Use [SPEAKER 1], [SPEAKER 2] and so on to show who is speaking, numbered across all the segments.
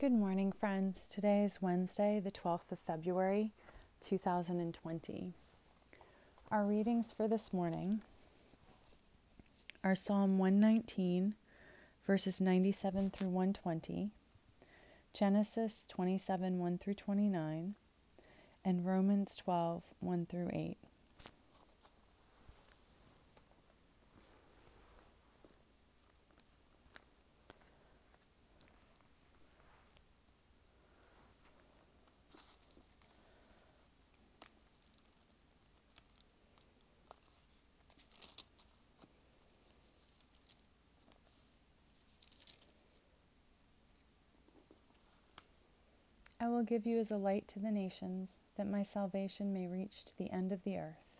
[SPEAKER 1] Good morning, friends. Today is Wednesday, the 12th of February, 2020. Our readings for this morning are Psalm 119, verses 97 through 120, Genesis 27, 1 through 29, and Romans 12, 1 through 8. Will give you as a light to the nations, that my salvation may reach to the end of the earth.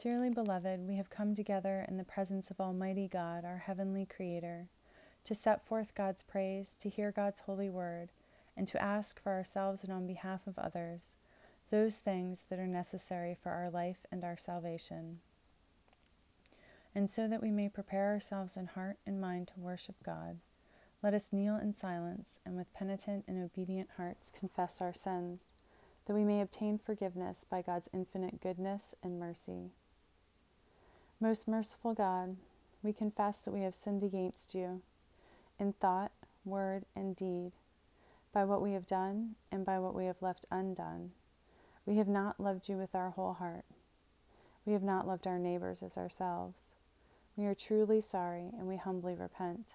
[SPEAKER 1] Dearly beloved, we have come together in the presence of Almighty God, our heavenly Creator, to set forth God's praise, to hear God's holy word, and to ask for ourselves and on behalf of others those things that are necessary for our life and our salvation. And so that we may prepare ourselves in heart and mind to worship God let us kneel in silence and with penitent and obedient hearts confess our sins, that we may obtain forgiveness by God's infinite goodness and mercy. Most merciful God, we confess that we have sinned against you in thought, word, and deed, by what we have done and by what we have left undone. We have not loved you with our whole heart. We have not loved our neighbors as ourselves. We are truly sorry and we humbly repent.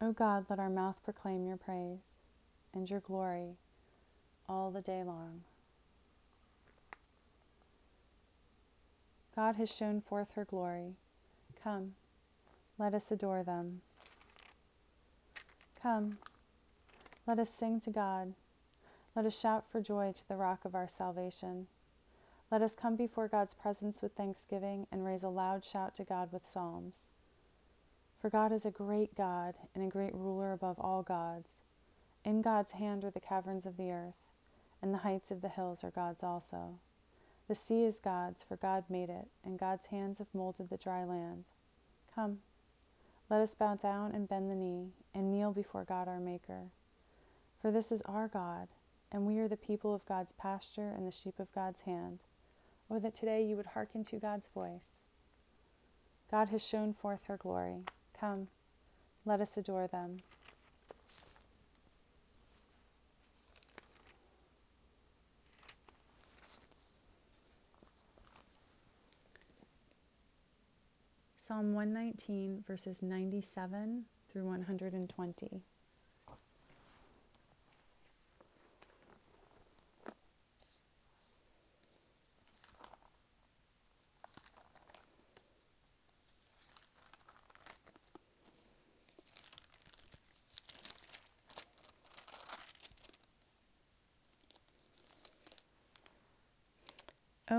[SPEAKER 1] O God, let our mouth proclaim your praise and your glory all the day long. God has shown forth her glory. Come, let us adore them. Come, let us sing to God. Let us shout for joy to the rock of our salvation. Let us come before God's presence with thanksgiving and raise a loud shout to God with psalms. For God is a great God and a great ruler above all gods. In God's hand are the caverns of the earth, and the heights of the hills are God's also. The sea is God's, for God made it, and God's hands have molded the dry land. Come, let us bow down and bend the knee, and kneel before God our Maker. For this is our God, and we are the people of God's pasture and the sheep of God's hand. Oh, that today you would hearken to God's voice. God has shown forth her glory. Come, let us adore them. Psalm 119, verses 97 through 120.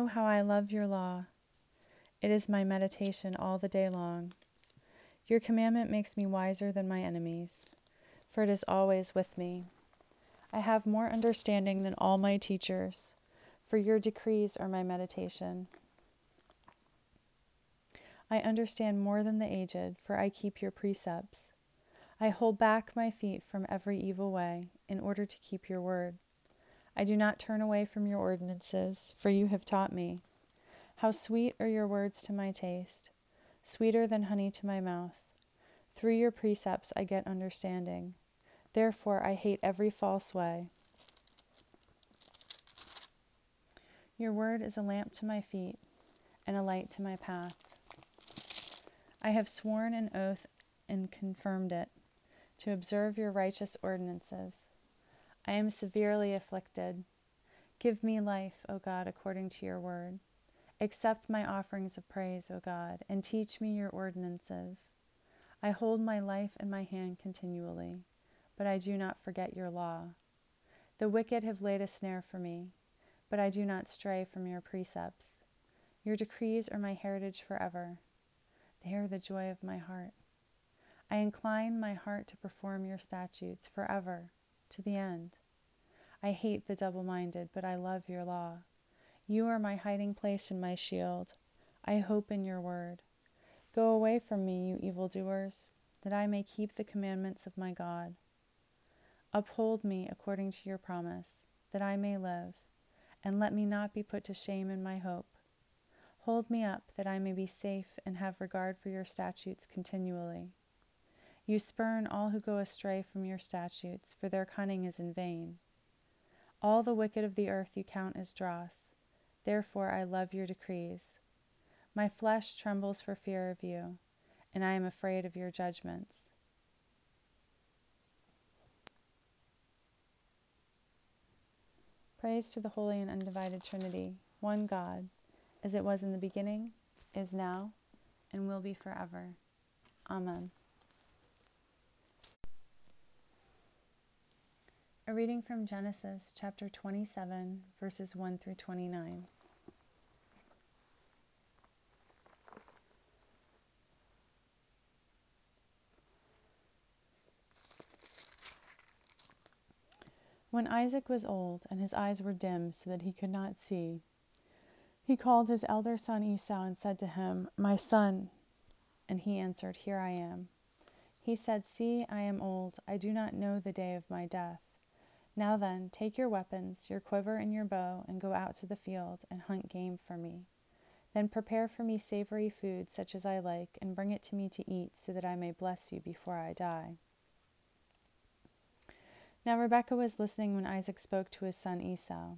[SPEAKER 1] How I love your law! It is my meditation all the day long. Your commandment makes me wiser than my enemies, for it is always with me. I have more understanding than all my teachers, for your decrees are my meditation. I understand more than the aged, for I keep your precepts. I hold back my feet from every evil way, in order to keep your word. I do not turn away from your ordinances, for you have taught me. How sweet are your words to my taste, sweeter than honey to my mouth. Through your precepts I get understanding. Therefore I hate every false way. Your word is a lamp to my feet and a light to my path. I have sworn an oath and confirmed it, to observe your righteous ordinances. I am severely afflicted. Give me life, O God, according to your word. Accept my offerings of praise, O God, and teach me your ordinances. I hold my life in my hand continually, but I do not forget your law. The wicked have laid a snare for me, but I do not stray from your precepts. Your decrees are my heritage forever. They are the joy of my heart. I incline my heart to perform your statutes forever, to the end. I hate the double minded, but I love your law. You are my hiding place and my shield. I hope in your word. Go away from me, you evildoers, that I may keep the commandments of my God. Uphold me according to your promise, that I may live, and let me not be put to shame in my hope. Hold me up, that I may be safe and have regard for your statutes continually. You spurn all who go astray from your statutes, for their cunning is in vain. All the wicked of the earth you count as dross. Therefore I love your decrees. My flesh trembles for fear of you, and I am afraid of your judgments. Praise to the Holy and Undivided Trinity, one God, as it was in the beginning, is now, and will be forever. Amen. A reading from Genesis chapter 27, verses 1 through 29. When Isaac was old, and his eyes were dim so that he could not see, he called his elder son Esau and said to him, My son. And he answered, Here I am. He said, See, I am old, I do not know the day of my death. Now then, take your weapons, your quiver and your bow, and go out to the field, and hunt game for me. Then prepare for me savory food, such as I like, and bring it to me to eat, so that I may bless you before I die. Now Rebekah was listening when Isaac spoke to his son Esau.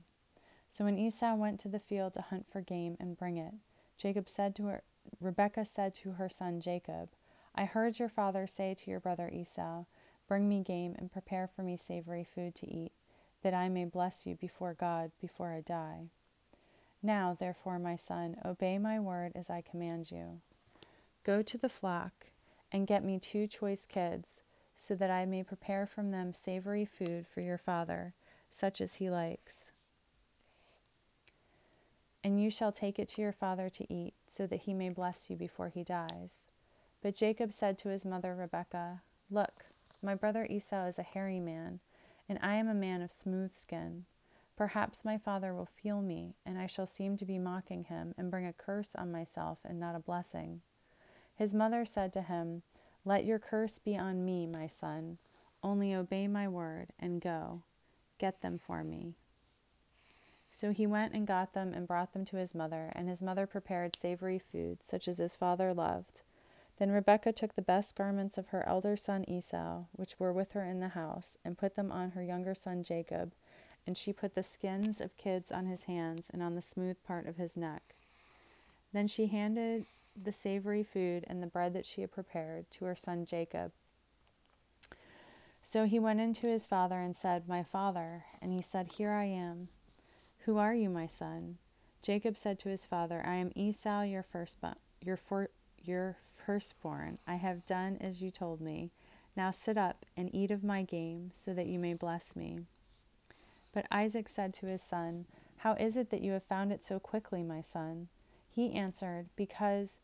[SPEAKER 1] So when Esau went to the field to hunt for game and bring it, Jacob said to her, Rebekah said to her son Jacob, I heard your father say to your brother Esau, Bring me game and prepare for me savory food to eat, that I may bless you before God before I die. Now, therefore, my son, obey my word as I command you. Go to the flock and get me two choice kids so that I may prepare from them savory food for your father, such as he likes. And you shall take it to your father to eat, so that he may bless you before he dies. But Jacob said to his mother Rebekah, Look, my brother Esau is a hairy man, and I am a man of smooth skin. Perhaps my father will feel me, and I shall seem to be mocking him, and bring a curse on myself and not a blessing. His mother said to him, let your curse be on me, my son. Only obey my word, and go. Get them for me. So he went and got them and brought them to his mother, and his mother prepared savory food, such as his father loved. Then Rebekah took the best garments of her elder son Esau, which were with her in the house, and put them on her younger son Jacob, and she put the skins of kids on his hands and on the smooth part of his neck. Then she handed the savory food and the bread that she had prepared to her son Jacob. So he went in to his father and said, My father. And he said, Here I am. Who are you, my son? Jacob said to his father, I am Esau, your firstborn. Your, for, your firstborn. I have done as you told me. Now sit up and eat of my game, so that you may bless me. But Isaac said to his son, How is it that you have found it so quickly, my son? He answered, Because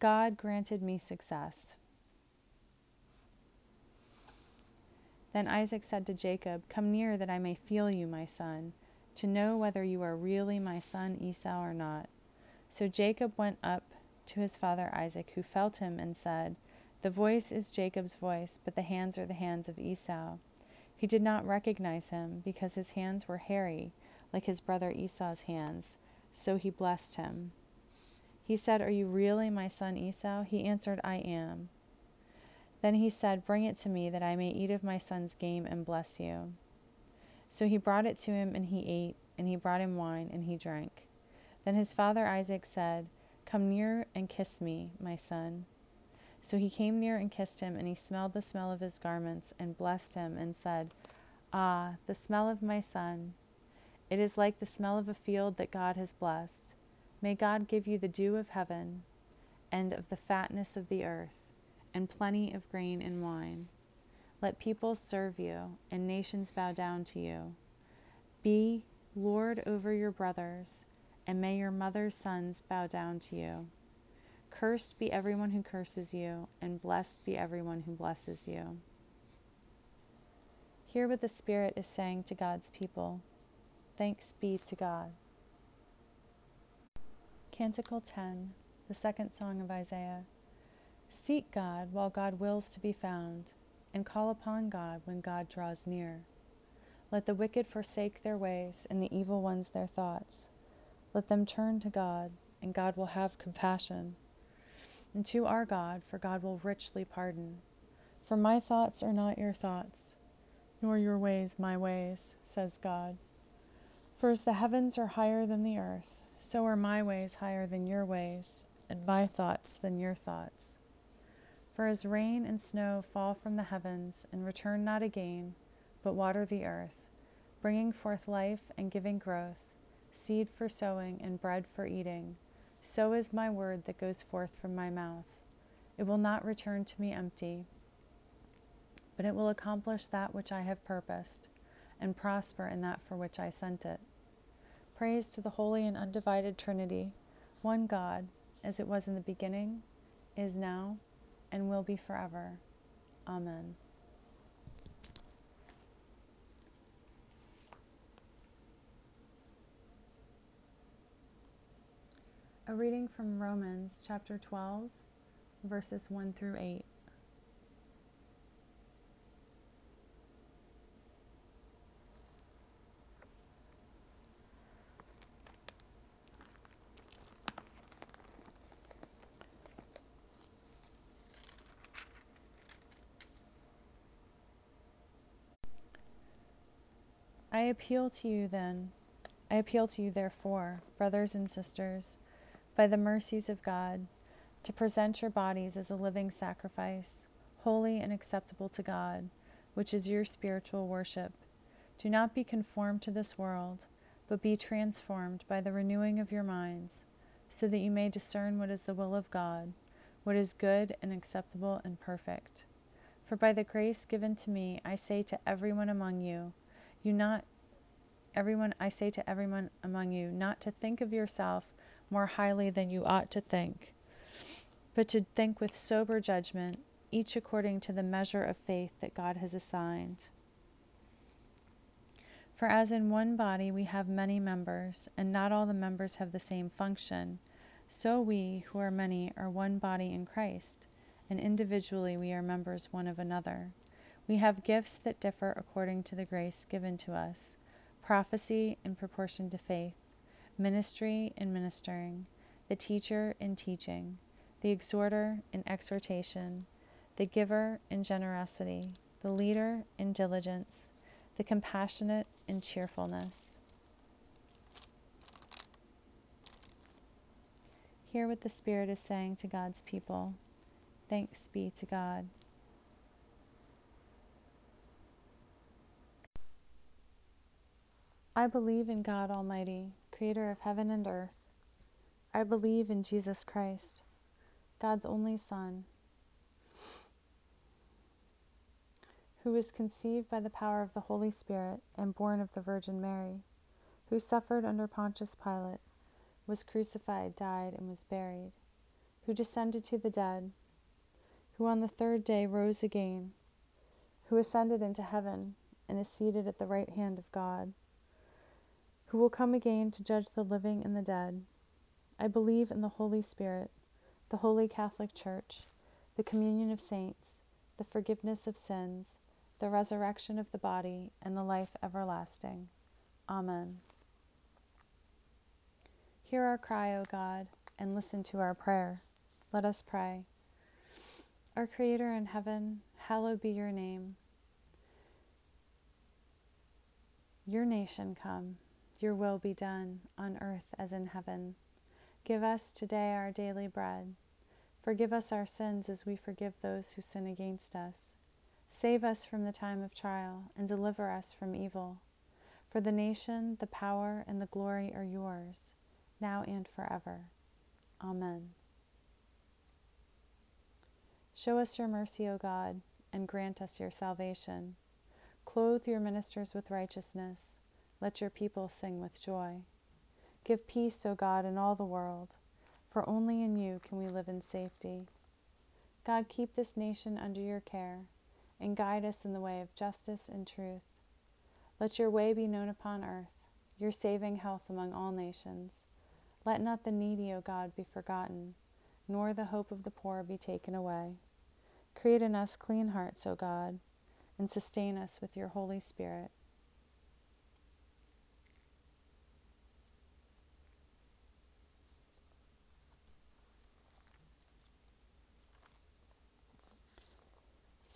[SPEAKER 1] God granted me success. Then Isaac said to Jacob, Come near that I may feel you, my son, to know whether you are really my son Esau or not. So Jacob went up to his father Isaac, who felt him, and said, The voice is Jacob's voice, but the hands are the hands of Esau. He did not recognize him, because his hands were hairy, like his brother Esau's hands. So he blessed him. He said, Are you really my son Esau? He answered, I am. Then he said, Bring it to me, that I may eat of my son's game and bless you. So he brought it to him, and he ate, and he brought him wine, and he drank. Then his father Isaac said, Come near and kiss me, my son. So he came near and kissed him, and he smelled the smell of his garments, and blessed him, and said, Ah, the smell of my son! It is like the smell of a field that God has blessed. May God give you the dew of heaven, and of the fatness of the earth, and plenty of grain and wine. Let peoples serve you, and nations bow down to you. Be Lord over your brothers, and may your mother's sons bow down to you. Cursed be everyone who curses you, and blessed be everyone who blesses you. Hear what the Spirit is saying to God's people. Thanks be to God. Canticle 10, the second song of Isaiah. Seek God while God wills to be found, and call upon God when God draws near. Let the wicked forsake their ways, and the evil ones their thoughts. Let them turn to God, and God will have compassion. And to our God, for God will richly pardon. For my thoughts are not your thoughts, nor your ways my ways, says God. For as the heavens are higher than the earth, so are my ways higher than your ways, and my thoughts than your thoughts. For as rain and snow fall from the heavens, and return not again, but water the earth, bringing forth life and giving growth, seed for sowing and bread for eating, so is my word that goes forth from my mouth. It will not return to me empty, but it will accomplish that which I have purposed, and prosper in that for which I sent it. Praise to the holy and undivided Trinity, one God, as it was in the beginning, is now, and will be forever. Amen. A reading from Romans chapter 12, verses 1 through 8. I appeal to you then, I appeal to you therefore, brothers and sisters, by the mercies of God, to present your bodies as a living sacrifice, holy and acceptable to God, which is your spiritual worship. Do not be conformed to this world, but be transformed by the renewing of your minds, so that you may discern what is the will of God, what is good and acceptable and perfect. For by the grace given to me, I say to everyone among you, you not everyone I say to everyone among you not to think of yourself more highly than you ought to think, but to think with sober judgment, each according to the measure of faith that God has assigned. For as in one body we have many members, and not all the members have the same function, so we, who are many, are one body in Christ, and individually we are members one of another. We have gifts that differ according to the grace given to us prophecy in proportion to faith, ministry in ministering, the teacher in teaching, the exhorter in exhortation, the giver in generosity, the leader in diligence, the compassionate in cheerfulness. Hear what the Spirit is saying to God's people. Thanks be to God. I believe in God Almighty, creator of heaven and earth. I believe in Jesus Christ, God's only Son, who was conceived by the power of the Holy Spirit and born of the Virgin Mary, who suffered under Pontius Pilate, was crucified, died, and was buried, who descended to the dead, who on the third day rose again, who ascended into heaven and is seated at the right hand of God who will come again to judge the living and the dead. I believe in the Holy Spirit, the Holy Catholic Church, the communion of saints, the forgiveness of sins, the resurrection of the body, and the life everlasting. Amen. Hear our cry, O God, and listen to our prayer. Let us pray. Our Creator in heaven, hallowed be your name. Your nation come your will be done, on earth as in heaven. Give us today our daily bread. Forgive us our sins as we forgive those who sin against us. Save us from the time of trial, and deliver us from evil. For the nation, the power, and the glory are yours, now and forever. Amen. Show us your mercy, O God, and grant us your salvation. Clothe your ministers with righteousness. Let your people sing with joy. Give peace, O God, in all the world, for only in you can we live in safety. God, keep this nation under your care and guide us in the way of justice and truth. Let your way be known upon earth, your saving health among all nations. Let not the needy, O God, be forgotten, nor the hope of the poor be taken away. Create in us clean hearts, O God, and sustain us with your Holy Spirit.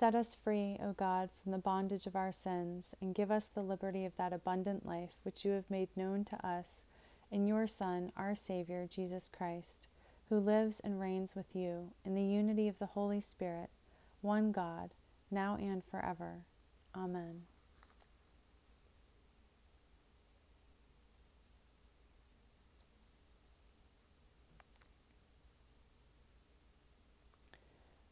[SPEAKER 1] Set us free, O God, from the bondage of our sins, and give us the liberty of that abundant life which you have made known to us in your Son, our Savior, Jesus Christ, who lives and reigns with you in the unity of the Holy Spirit, one God, now and forever. Amen.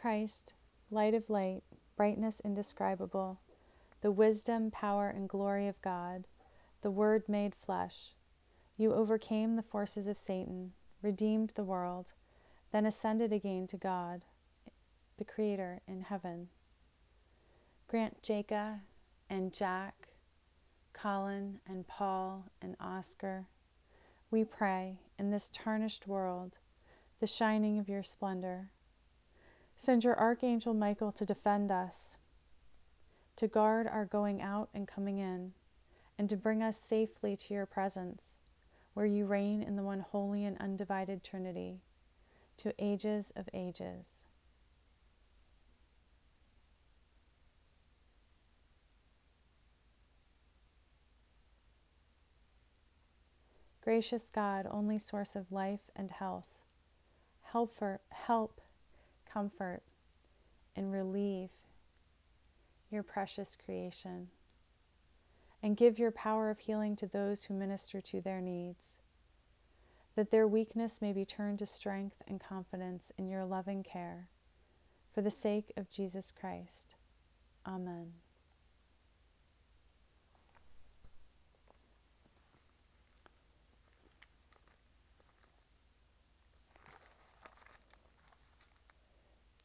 [SPEAKER 1] Christ, light of light, brightness indescribable, the wisdom, power, and glory of God, the Word made flesh, you overcame the forces of Satan, redeemed the world, then ascended again to God, the Creator, in heaven. Grant Jacob and Jack, Colin and Paul and Oscar, we pray, in this tarnished world, the shining of your splendor. Send your Archangel Michael to defend us, to guard our going out and coming in, and to bring us safely to your presence, where you reign in the one holy and undivided Trinity, to ages of ages. Gracious God, only source of life and health, help, for, help comfort, and relieve your precious creation. And give your power of healing to those who minister to their needs, that their weakness may be turned to strength and confidence in your loving care. For the sake of Jesus Christ. Amen.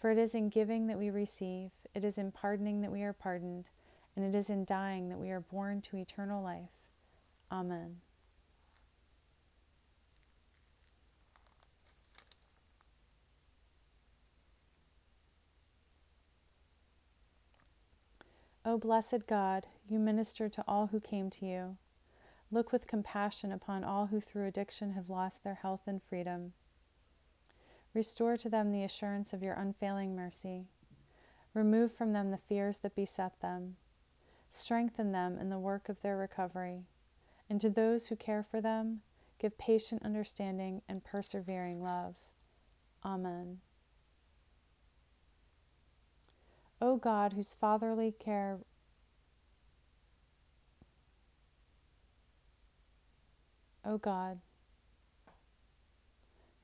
[SPEAKER 1] for it is in giving that we receive, it is in pardoning that we are pardoned, and it is in dying that we are born to eternal life. Amen. O blessed God, you minister to all who came to you. Look with compassion upon all who through addiction have lost their health and freedom. Restore to them the assurance of your unfailing mercy. Remove from them the fears that beset them. Strengthen them in the work of their recovery. And to those who care for them, give patient understanding and persevering love. Amen. O God, whose fatherly care O God,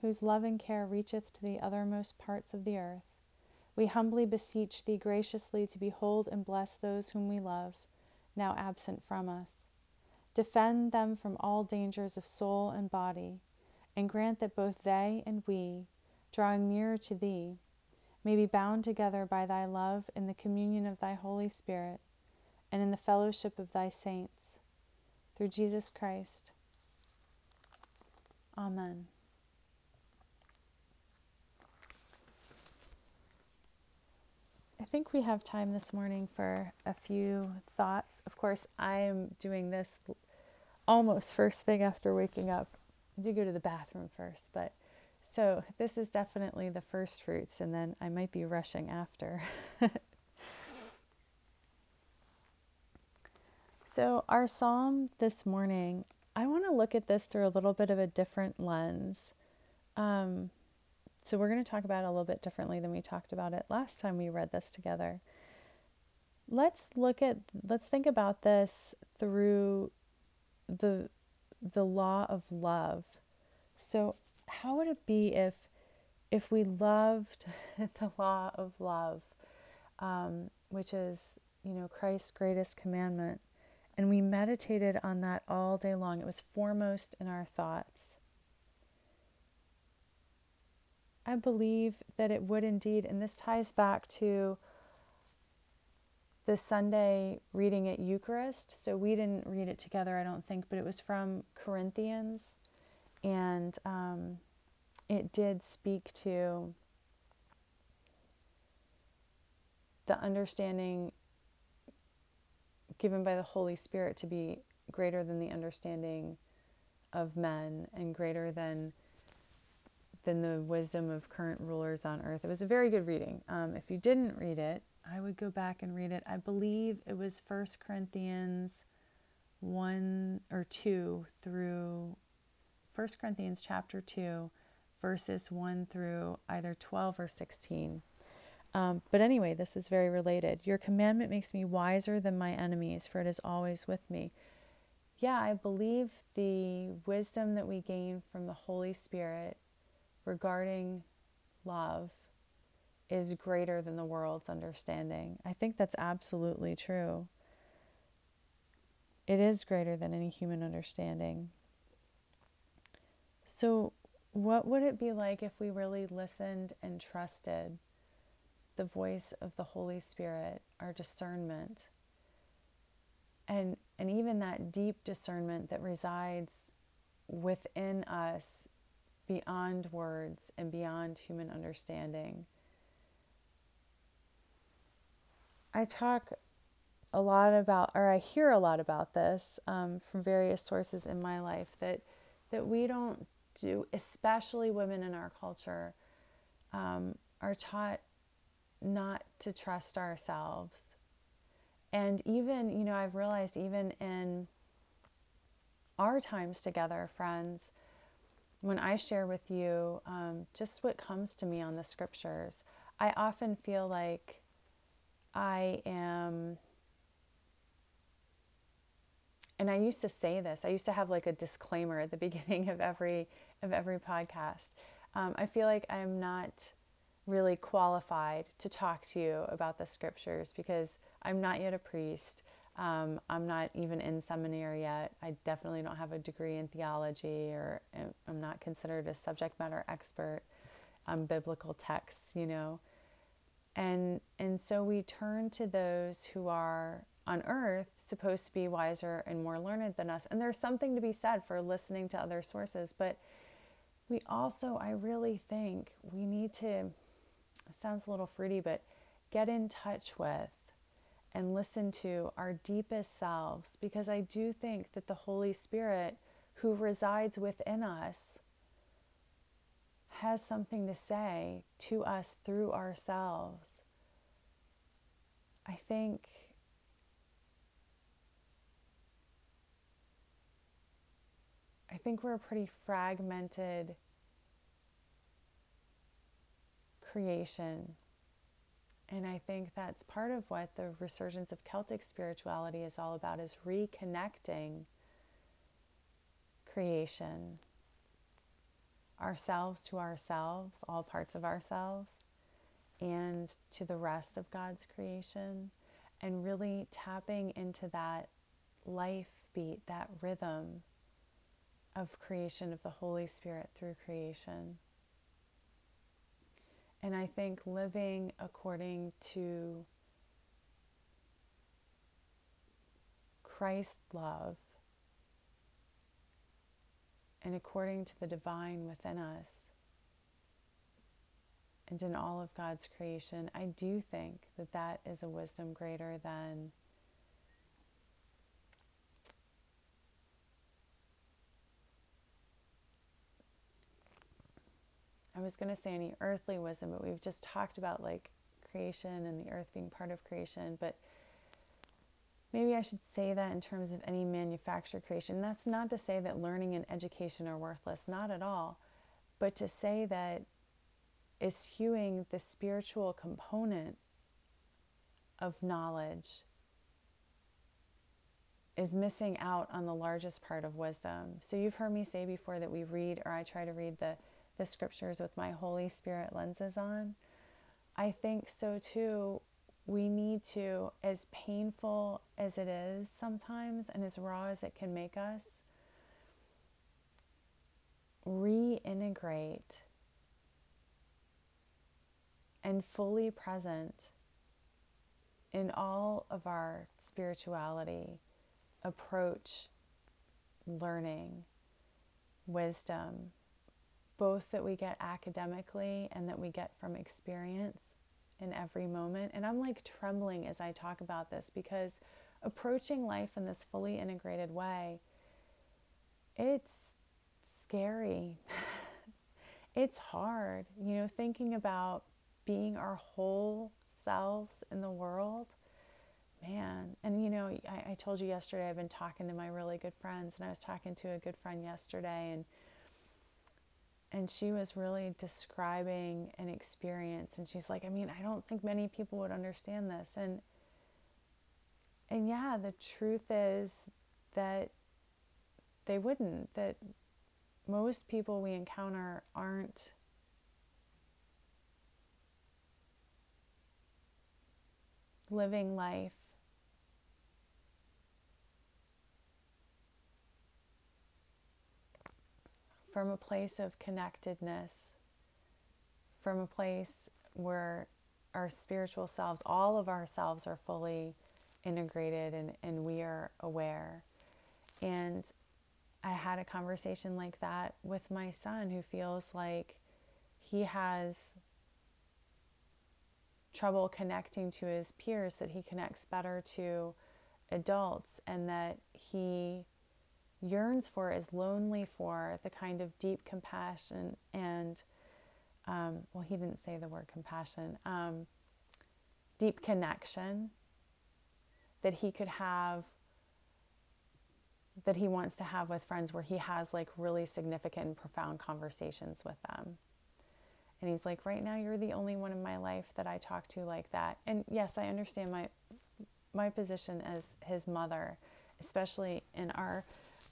[SPEAKER 1] whose loving care reacheth to the uttermost parts of the earth, we humbly beseech Thee graciously to behold and bless those whom we love, now absent from us. Defend them from all dangers of soul and body, and grant that both they and we, drawing nearer to Thee, may be bound together by Thy love in the communion of Thy Holy Spirit and in the fellowship of Thy saints. Through Jesus Christ. Amen. I think we have time this morning for a few thoughts. Of course, I am doing this almost first thing after waking up. I do go to the bathroom first, but so this is definitely the first fruits, and then I might be rushing after. so, our psalm this morning, I want to look at this through a little bit of a different lens. Um, so, we're going to talk about it a little bit differently than we talked about it last time we read this together. Let's look at, let's think about this through the the law of love. So, how would it be if if we loved the law of love, um, which is you know Christ's greatest commandment, and we meditated on that all day long? It was foremost in our thoughts. I believe that it would indeed, and this ties back to the Sunday reading at Eucharist. So we didn't read it together, I don't think, but it was from Corinthians. And um, it did speak to the understanding given by the Holy Spirit to be greater than the understanding of men and greater than than the wisdom of current rulers on earth. It was a very good reading. Um, if you didn't read it, I would go back and read it. I believe it was First Corinthians 1 or 2 through 1 Corinthians chapter 2, verses 1 through either 12 or 16. Um, but anyway, this is very related. Your commandment makes me wiser than my enemies, for it is always with me. Yeah, I believe the wisdom that we gain from the Holy Spirit regarding love is greater than the world's understanding. I think that's absolutely true. It is greater than any human understanding. So, what would it be like if we really listened and trusted the voice of the Holy Spirit, our discernment, and, and even that deep discernment that resides within us beyond words and beyond human understanding? I talk a lot about, or I hear a lot about this um, from various sources in my life that that we don't do, especially women in our culture, um, are taught not to trust ourselves. And even, you know, I've realized even in our times together, friends, when I share with you um, just what comes to me on the scriptures, I often feel like I am, and I used to say this. I used to have like a disclaimer at the beginning of every of every podcast. Um, I feel like I'm not really qualified to talk to you about the scriptures because I'm not yet a priest. Um, I'm not even in seminary yet. I definitely don't have a degree in theology, or I'm not considered a subject matter expert on biblical texts, you know. And, and so we turn to those who are on earth supposed to be wiser and more learned than us. And there's something to be said for listening to other sources. But we also, I really think, we need to, sounds a little fruity, but get in touch with and listen to our deepest selves because I do think that the Holy Spirit who resides within us has something to say to us through ourselves. I think I think we're a pretty fragmented creation. And I think that's part of what the resurgence of Celtic spirituality is all about is reconnecting creation, ourselves to ourselves, all parts of ourselves, and to the rest of God's creation, and really tapping into that life beat, that rhythm of creation of the Holy Spirit through creation. And I think living according to Christ's love and according to the divine within us and in all of God's creation, I do think that that is a wisdom greater than I was going to say any earthly wisdom, but we've just talked about like creation and the earth being part of creation. But maybe I should say that in terms of any manufactured creation. That's not to say that learning and education are worthless, not at all. But to say that eschewing the spiritual component of knowledge is missing out on the largest part of wisdom. So you've heard me say before that we read, or I try to read the the scriptures with my Holy Spirit lenses on. I think so too. We need to, as painful as it is sometimes and as raw as it can make us, reintegrate and fully present in all of our spirituality, approach, learning, wisdom, both that we get academically and that we get from experience in every moment. And I'm like trembling as I talk about this because approaching life in this fully integrated way, it's scary. it's hard, you know, thinking about being our whole selves in the world. Man, and you know, I, I told you yesterday I've been talking to my really good friends, and I was talking to a good friend yesterday, and and she was really describing an experience and she's like i mean i don't think many people would understand this. And and yeah the truth is that they wouldn't that most people we encounter aren't living life from a place of connectedness, from a place where our spiritual selves, all of ourselves are fully integrated and, and we are aware. And I had a conversation like that with my son who feels like he has trouble connecting to his peers, that he connects better to adults, and that he yearns for, is lonely for, the kind of deep compassion and, um, well, he didn't say the word compassion, um, deep connection that he could have, that he wants to have with friends where he has like really significant and profound conversations with them. And he's like, right now you're the only one in my life that I talk to like that. And yes, I understand my my position as his mother, especially in our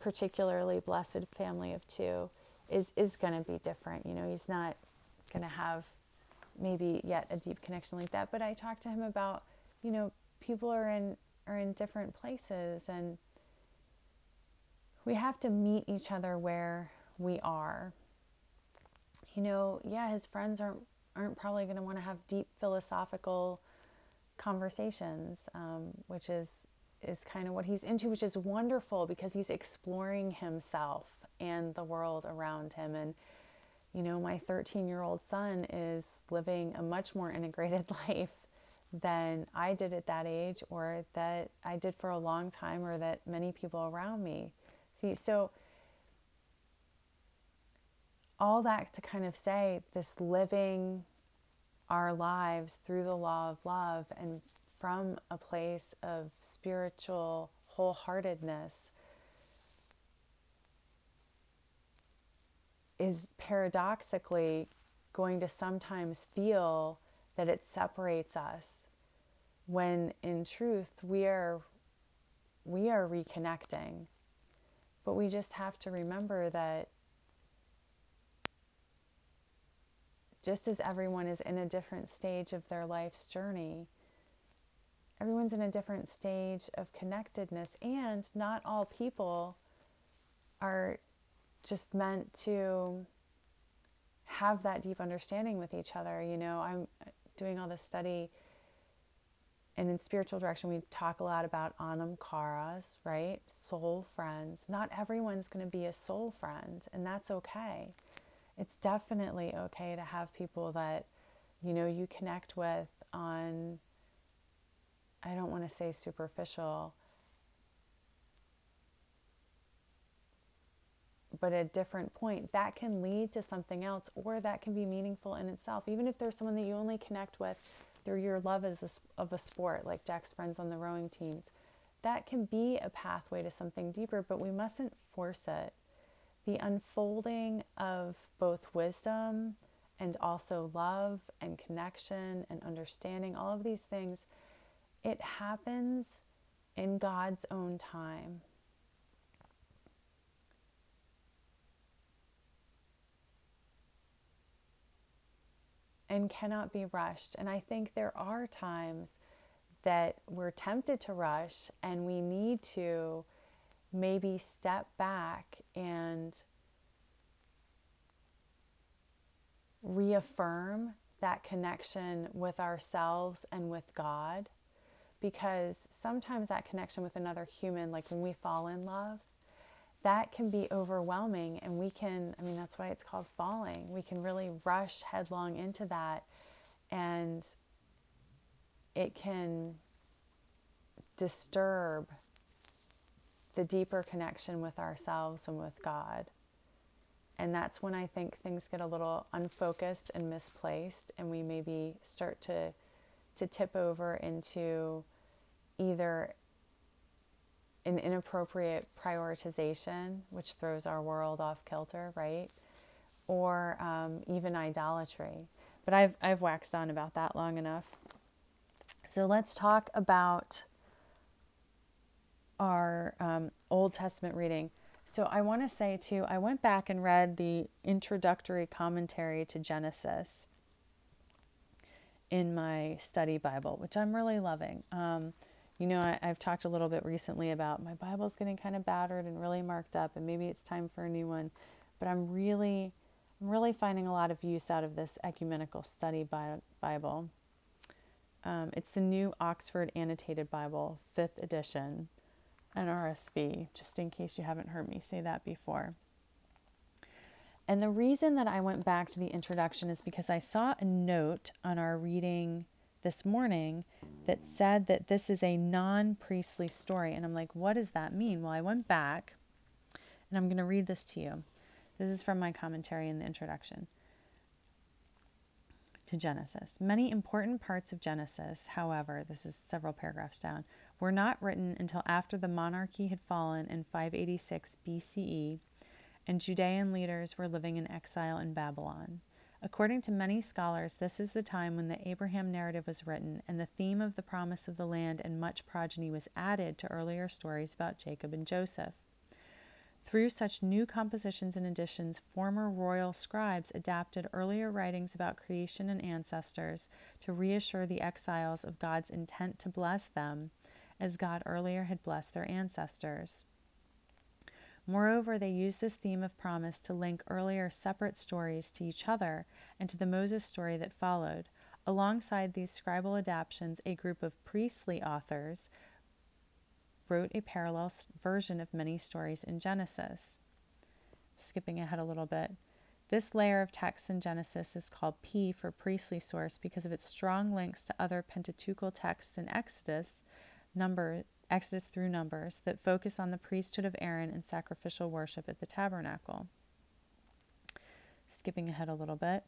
[SPEAKER 1] particularly blessed family of two is is going to be different. You know, he's not going to have maybe yet a deep connection like that. But I talked to him about, you know, people are in are in different places and we have to meet each other where we are. You know, yeah, his friends aren't aren't probably going to want to have deep philosophical conversations, um, which is is kind of what he's into, which is wonderful because he's exploring himself and the world around him. And, you know, my 13 year old son is living a much more integrated life than I did at that age or that I did for a long time or that many people around me. See, so all that to kind of say this living our lives through the law of love and from a place of spiritual wholeheartedness is paradoxically going to sometimes feel that it separates us when in truth we are we are reconnecting. But we just have to remember that just as everyone is in a different stage of their life's journey, everyone's in a different stage of connectedness, and not all people are just meant to have that deep understanding with each other. You know, I'm doing all this study, and in spiritual direction, we talk a lot about anam caras, right? Soul friends. Not everyone's going to be a soul friend, and that's okay. It's definitely okay to have people that, you know, you connect with on, I don't want to say superficial, but a different point, that can lead to something else or that can be meaningful in itself. Even if there's someone that you only connect with through your love as a, of a sport, like Jack's friends on the rowing teams, that can be a pathway to something deeper, but we mustn't force it. The unfolding of both wisdom and also love and connection and understanding, all of these things, it happens in God's own time. and cannot be rushed. And I think there are times that we're tempted to rush and we need to maybe step back and reaffirm that connection with ourselves and with God because sometimes that connection with another human, like when we fall in love, that can be overwhelming and we can i mean that's why it's called falling. We can really rush headlong into that and it can disturb the deeper connection with ourselves and with god. And that's when i think things get a little unfocused and misplaced and we maybe start to to tip over into either an inappropriate prioritization, which throws our world off kilter, right? Or um, even idolatry. But I've, I've waxed on about that long enough. So let's talk about our um, Old Testament reading. So I want to say too, I went back and read the introductory commentary to Genesis in my study Bible, which I'm really loving. Um, you know, I, have talked a little bit recently about my Bible's getting kind of battered and really marked up, and maybe it's time for a new one. But I'm really, I'm really finding a lot of use out of this ecumenical study Bible. Um, it's the new Oxford Annotated Bible, fifth edition, NRSV, just in case you haven't heard me say that before. And the reason that I went back to the introduction is because I saw a note on our reading this morning that said that this is a non priestly story. And I'm like, what does that mean? Well, I went back and I'm going to read this to you. This is from my commentary in the introduction to Genesis. Many important parts of Genesis, however, this is several paragraphs down, were not written until after the monarchy had fallen in 586 BCE and Judean leaders were living in exile in Babylon. According to many scholars, this is the time when the Abraham narrative was written, and the theme of the promise of the land and much progeny was added to earlier stories about Jacob and Joseph. Through such new compositions and additions, former royal scribes adapted earlier writings about creation and ancestors to reassure the exiles of God's intent to bless them, as God earlier had blessed their ancestors. Moreover, they use this theme of promise to link earlier separate stories to each other and to the Moses story that followed. Alongside these scribal adaptations, a group of priestly authors wrote a parallel version of many stories in Genesis. Skipping ahead a little bit. This layer of text in Genesis is called P for priestly source because of its strong links to other Pentateuchal texts in Exodus, Number, Exodus through Numbers, that focus on the priesthood of Aaron and sacrificial worship at the tabernacle. Skipping ahead a little bit.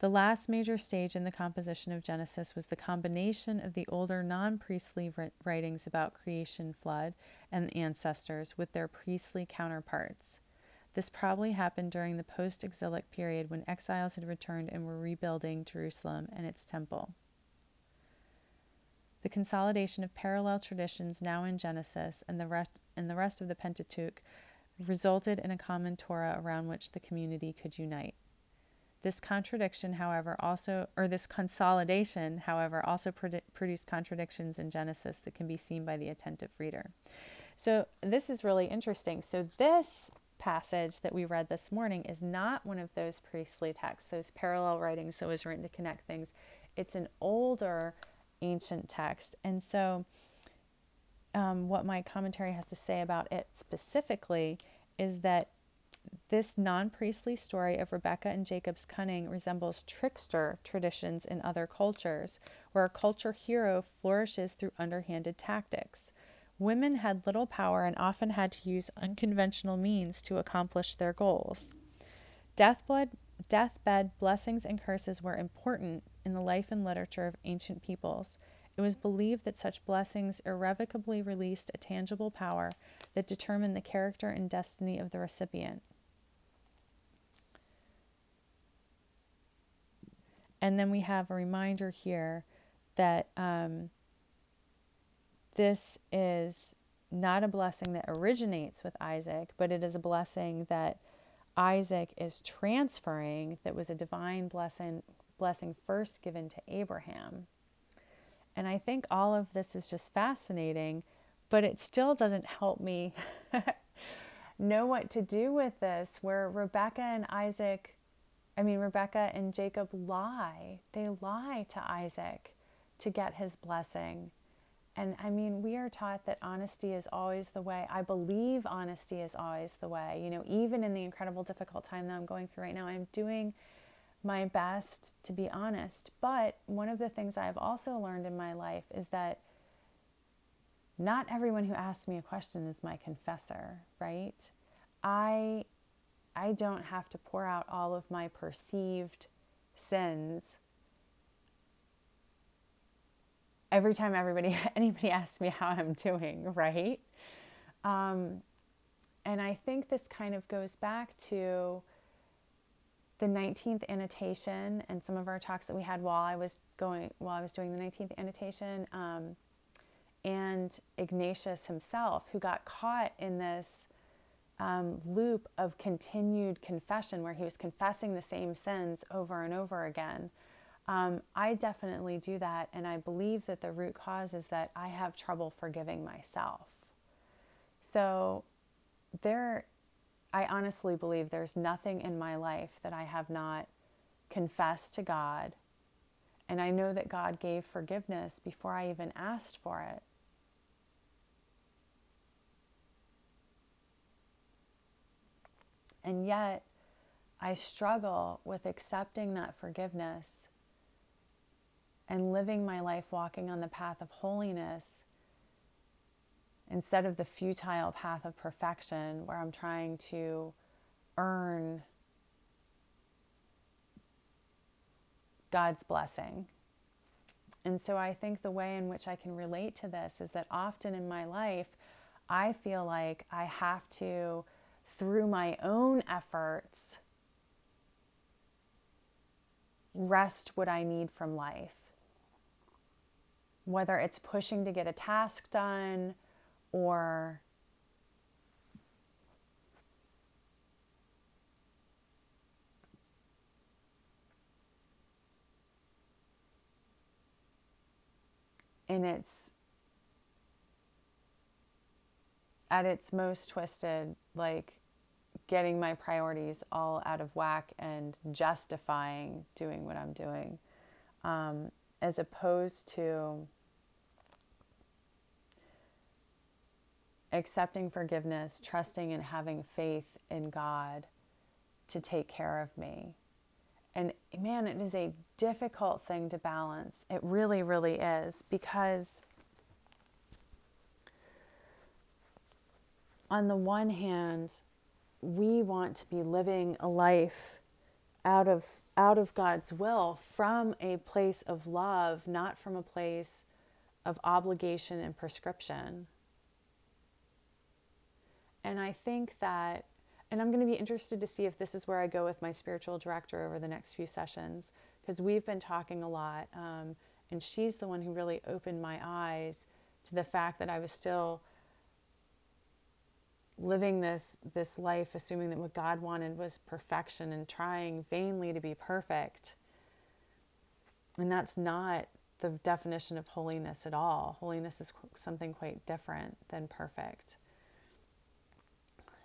[SPEAKER 1] The last major stage in the composition of Genesis was the combination of the older non priestly writings about creation, flood, and ancestors with their priestly counterparts. This probably happened during the post exilic period when exiles had returned and were rebuilding Jerusalem and its temple. The consolidation of parallel traditions now in Genesis and the rest, and the rest of the Pentateuch resulted in a common Torah around which the community could unite. This contradiction, however, also, or this consolidation, however, also produ- produced contradictions in Genesis that can be seen by the attentive reader. So, this is really interesting. So, this passage that we read this morning is not one of those priestly texts, those parallel writings that was written to connect things. It's an older ancient text. And so, um, what my commentary has to say about it specifically is that this non priestly story of Rebecca and Jacob's cunning resembles trickster traditions in other cultures, where a culture hero flourishes through underhanded tactics. Women had little power and often had to use unconventional means to accomplish their goals. Deathbed, deathbed blessings and curses were important in the life and literature of ancient peoples. It was believed that such blessings irrevocably released a tangible power that determined the character and destiny of the recipient. And then we have a reminder here that um, this is not a blessing that originates with Isaac, but it is a blessing that Isaac is transferring, that was a divine blessing, blessing first given to Abraham. And I think all of this is just fascinating, but it still doesn't help me know what to do with this, where Rebecca and Isaac, I mean, Rebecca and Jacob lie. They lie to Isaac to get his blessing. And I mean, we are taught that honesty is always the way. I believe honesty is always the way. You know, even in the incredible difficult time that I'm going through right now, I'm doing my best to be honest. But one of the things I've also learned in my life is that not everyone who asks me a question is my confessor, right? I I don't have to pour out all of my perceived sins every time everybody anybody asks me how I'm doing, right? Um, and I think this kind of goes back to the 19th annotation and some of our talks that we had while I was going while I was doing the 19th annotation um, and Ignatius himself who got caught in this um, loop of continued confession where he was confessing the same sins over and over again. Um, I definitely do that, and I believe that the root cause is that I have trouble forgiving myself. So there I honestly believe there's nothing in my life that I have not confessed to God. And I know that God gave forgiveness before I even asked for it. And yet, I struggle with accepting that forgiveness and living my life walking on the path of holiness instead of the futile path of perfection where I'm trying to earn God's blessing. And so I think the way in which I can relate to this is that often in my life, I feel like I have to, through my own efforts, wrest what I need from life. Whether it's pushing to get a task done or in its at its most twisted like getting my priorities all out of whack and justifying doing what I'm doing um, as opposed to accepting forgiveness, trusting and having faith in God to take care of me. And man, it is a difficult thing to balance. It really, really is because on the one hand, we want to be living a life out of out of God's will from a place of love, not from a place of obligation and prescription. And I think that, and I'm going to be interested to see if this is where I go with my spiritual director over the next few sessions, because we've been talking a lot. Um, and she's the one who really opened my eyes to the fact that I was still living this this life assuming that what God wanted was perfection and trying vainly to be perfect. And that's not the definition of holiness at all. Holiness is something quite different than perfect.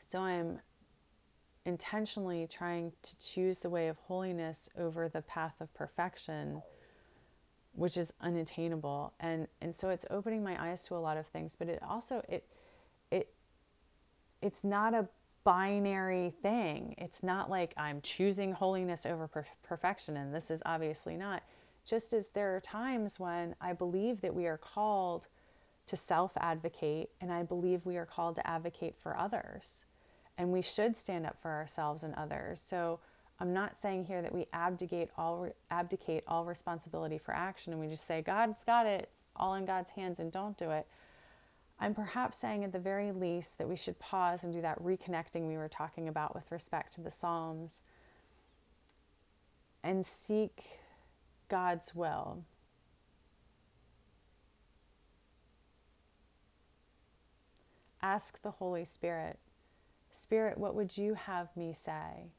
[SPEAKER 1] So I'm intentionally trying to choose the way of holiness over the path of perfection which is unattainable. And and so it's opening my eyes to a lot of things but it also it it it's not a binary thing. It's not like i'm choosing holiness over per- perfection and this is obviously not. Just as there are times when i believe that we are called to self advocate and i believe we are called to advocate for others and we should stand up for ourselves and others. So I'm not saying here that we abdicate all abdicate all responsibility for action and we just say God's got it, it's all in God's hands and don't do it. I'm perhaps saying at the very least that we should pause and do that reconnecting we were talking about with respect to the Psalms and seek God's will. Ask the Holy Spirit Spirit, what would you have me say?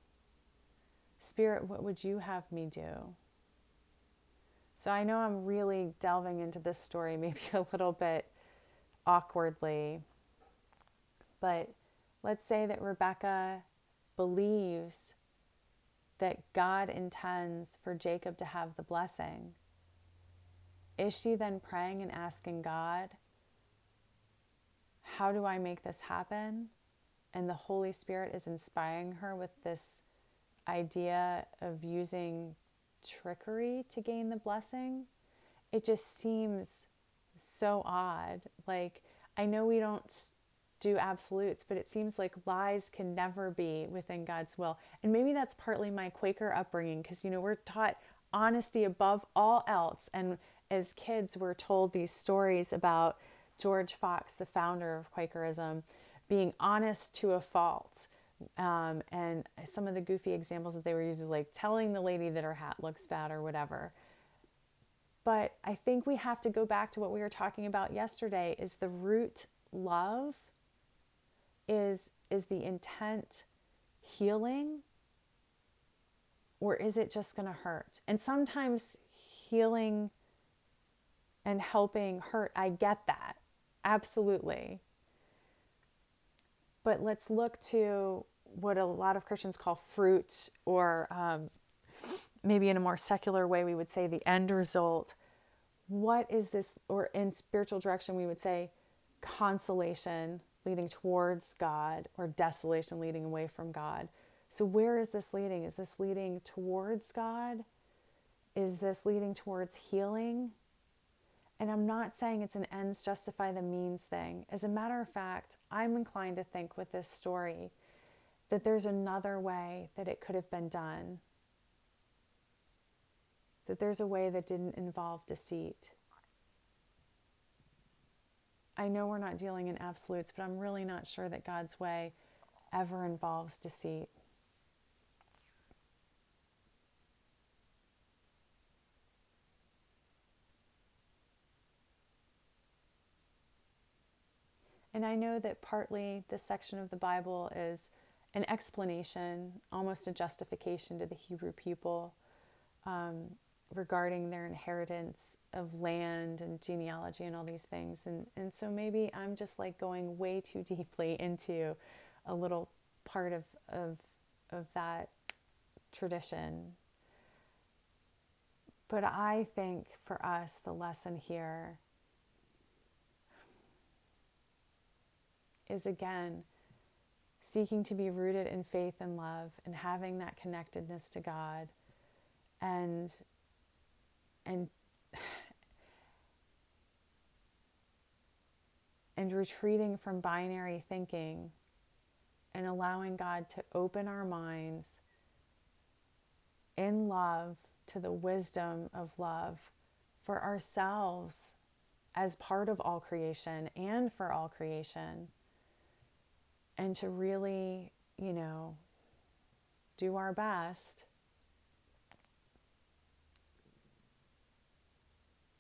[SPEAKER 1] Spirit, what would you have me do? So I know I'm really delving into this story maybe a little bit awkwardly, but let's say that Rebecca believes that God intends for Jacob to have the blessing. Is she then praying and asking God, How do I make this happen? And the Holy Spirit is inspiring her with this idea of using trickery to gain the blessing, it just seems so odd. Like, I know we don't do absolutes, but it seems like lies can never be within God's will. And maybe that's partly my Quaker upbringing because, you know, we're taught honesty above all else. And as kids, we're told these stories about George Fox, the founder of Quakerism, being honest to a fault. Um, and some of the goofy examples that they were using, like telling the lady that her hat looks bad or whatever. But I think we have to go back to what we were talking about yesterday is the root love is is the intent healing or is it just going to hurt? And sometimes healing and helping hurt. I get that. Absolutely. But let's look to what a lot of Christians call fruit, or um, maybe in a more secular way, we would say the end result. What is this, or in spiritual direction, we would say consolation leading towards God, or desolation leading away from God. So, where is this leading? Is this leading towards God? Is this leading towards healing? And I'm not saying it's an ends justify the means thing. As a matter of fact, I'm inclined to think with this story that there's another way that it could have been done. That there's a way that didn't involve deceit. I know we're not dealing in absolutes, but I'm really not sure that God's way ever involves deceit. And I know that partly this section of the Bible is an explanation, almost a justification to the Hebrew people um, regarding their inheritance of land and genealogy and all these things. And, and so maybe I'm just like going way too deeply into a little part of, of, of that tradition. But I think for us, the lesson here is again seeking to be rooted in faith and love and having that connectedness to God and and and retreating from binary thinking and allowing God to open our minds in love to the wisdom of love for ourselves as part of all creation and for all creation and to really, you know, do our best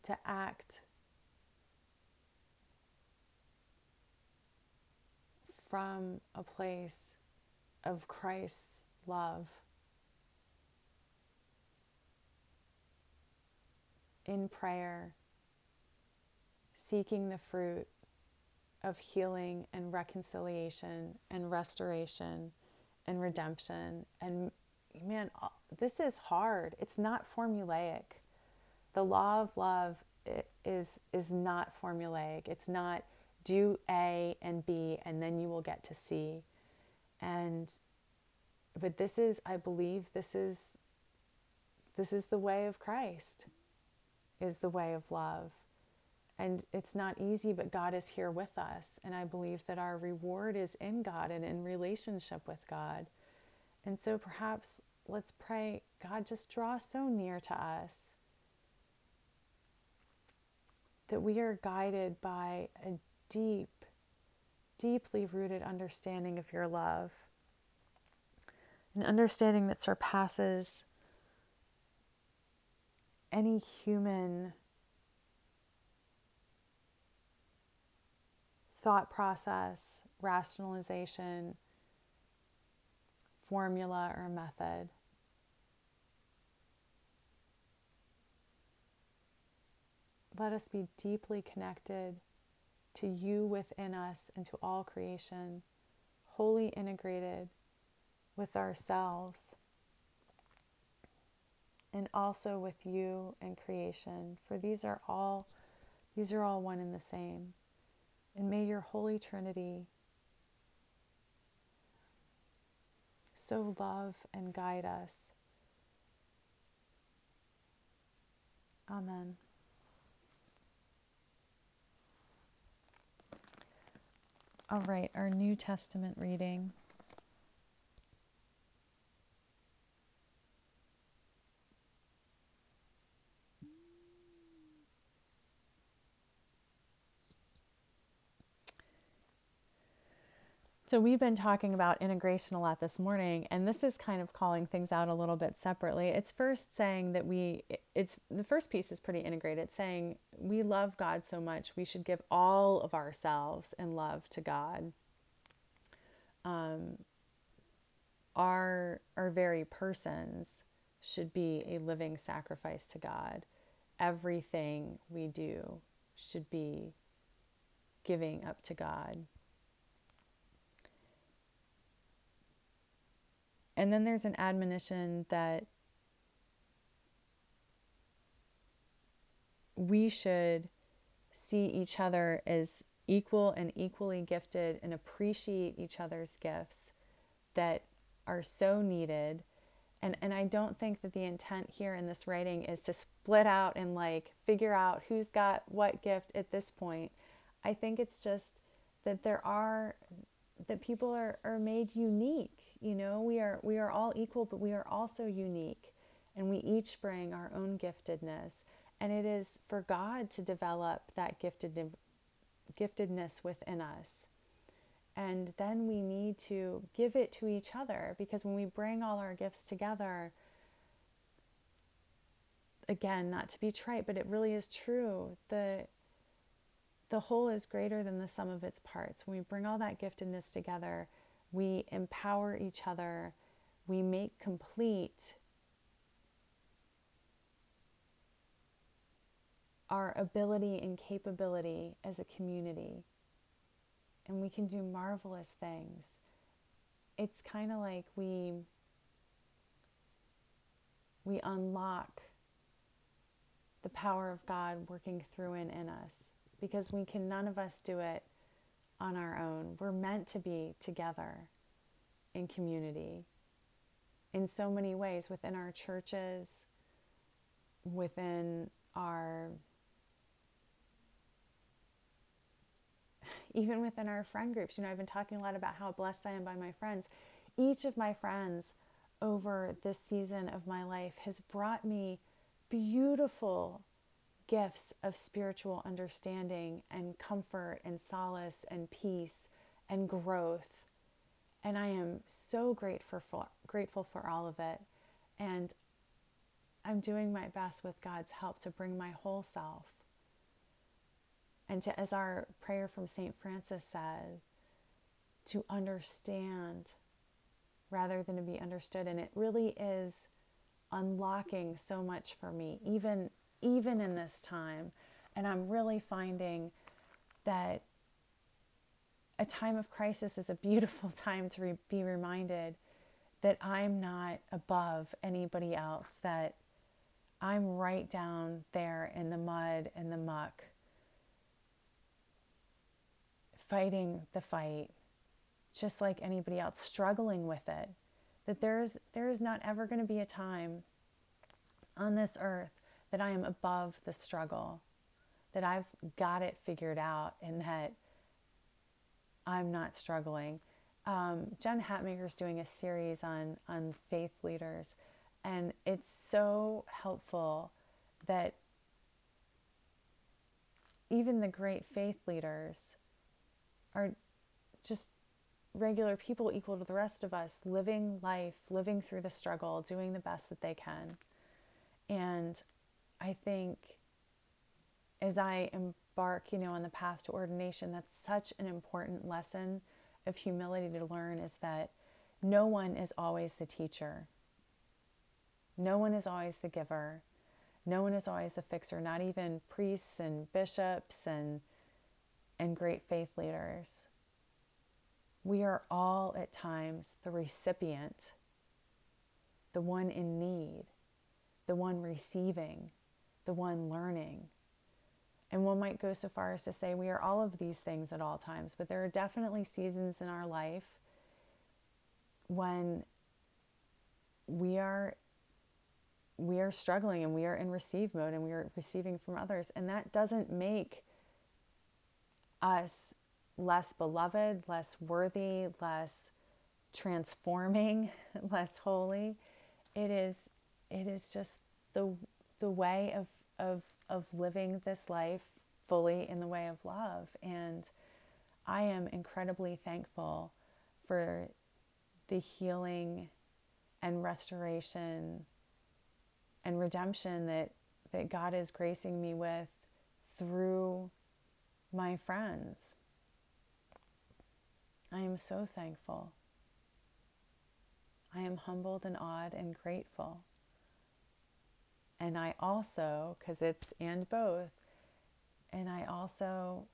[SPEAKER 1] to act from a place of Christ's love. In prayer, seeking the fruit of healing and reconciliation and restoration and redemption. And man, uh, this is hard. It's not formulaic. The law of love is is not formulaic. It's not do A and B and then you will get to C. And but this is I believe this is this is the way of Christ. Is the way of love. And it's not easy, but God is here with us. And I believe that our reward is in God and in relationship with God. And so perhaps let's pray, God, just draw so near to us that we are guided by a deep, deeply rooted understanding of your love, an understanding that surpasses any human thought process, rationalization, formula, or method. Let us be deeply connected to you within us and to all creation, wholly integrated with ourselves and also with you and creation for these are all these are all one and the same and may your holy trinity so love and guide us amen All right, our New Testament reading. So, we've been talking about integration a lot this morning, and this is kind of calling things out a little bit separately. It's first saying that we, it's the first piece is pretty integrated, saying we love God so much, we should give all of ourselves in love to God um, our our very persons should be a living sacrifice to God. Everything we do should be giving up to God. And then there's an admonition that we should see each other as equal and equally gifted and appreciate each other's gifts that are so needed. And, and I don't think that the intent here in this writing is to split out and like figure out who's got what gift at this point. I think it's just that there are that people are, are made unique. You know, we are we are all equal, but we are also unique. And we each bring our own giftedness. And it is for God to develop that gifted giftedness within us. And then we need to give it to each other because when we bring all our gifts together, again, not to be trite, but it really is true. The the whole is greater than the sum of its parts. When we bring all that giftedness together, we empower each other, we make complete our ability and capability as a community. And we can do marvelous things. It's kind of like we we unlock the power of God working through and in us because we can none of us do it on our own. We're meant to be together in community in so many ways within our churches, within our even within our friend groups. You know, I've been talking a lot about how blessed I am by my friends. Each of my friends over this season of my life has brought me beautiful gifts of spiritual understanding and comfort and solace and peace and growth. And I am so grateful for, grateful for all of it. And I'm doing my best with God's help to bring my whole self and to, as our prayer from St. Francis says, to understand rather than to be understood. And it really is unlocking so much for me, even even in this time. And I'm really finding that a time of crisis is a beautiful time to re- be reminded that I'm not above anybody else, that I'm right down there in the mud and the muck, fighting the fight, just like anybody else, struggling with it. That there's there's not ever going to be a time on this earth that I am above the struggle, that I've got it figured out, and that I'm not struggling. Um, Jen Hatmaker is doing a series on on faith leaders, and it's so helpful that even the great faith leaders are just regular people equal to the rest of us, living life, living through the struggle, doing the best that they can. And I think as I embark, you know, on the path to ordination, that's such an important lesson of humility to learn is that no one is always the teacher. No one is always the giver. No one is always the fixer, not even priests and bishops and and great faith leaders. We are all at times the recipient, the one in need, the one receiving, the one learning. And one might go so far as to say we are all of these things at all times, but there are definitely seasons in our life when we are we are struggling and we are in receive mode and we are receiving from others and that doesn't make us less beloved, less worthy, less transforming, less holy. It is it is just the the way of of of living this life fully in the way of love. And I am incredibly thankful for the healing and restoration and redemption that, that God is gracing me with through my friends. I am so thankful. I am humbled and awed and grateful. And I also, because it's and both, and I also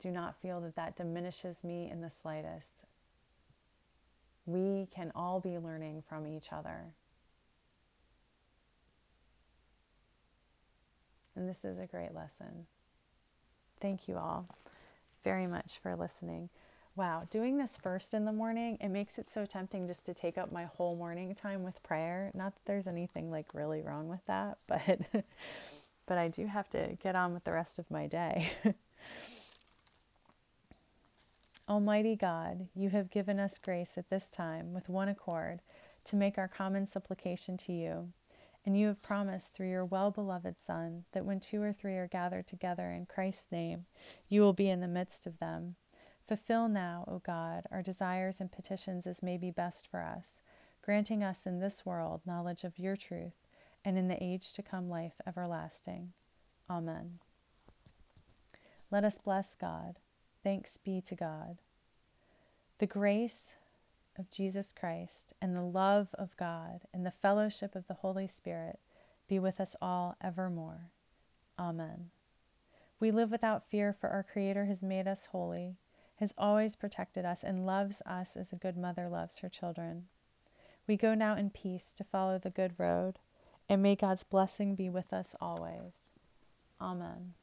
[SPEAKER 1] do not feel that that diminishes me in the slightest. We can all be learning from each other. And this is a great lesson. Thank you all very much for listening. Wow, doing this first in the morning, it makes it so tempting just to take up my whole morning time with prayer. Not that there's anything like really wrong with that, but but I do have to get on with the rest of my day. Almighty God, you have given us grace at this time with one accord to make our common supplication to you. And you have promised through your well beloved Son that when two or three are gathered together in Christ's name, you will be in the midst of them. Fulfill now, O God, our desires and petitions as may be best for us, granting us in this world knowledge of your truth, and in the age to come life everlasting. Amen. Let us bless God. Thanks be to God. The grace of Jesus Christ and the love of God and the fellowship of the Holy Spirit be with us all evermore. Amen. We live without fear, for our Creator has made us holy has always protected us and loves us as a good mother loves her children. We go now in peace to follow the good road, and may God's blessing be with us always. Amen.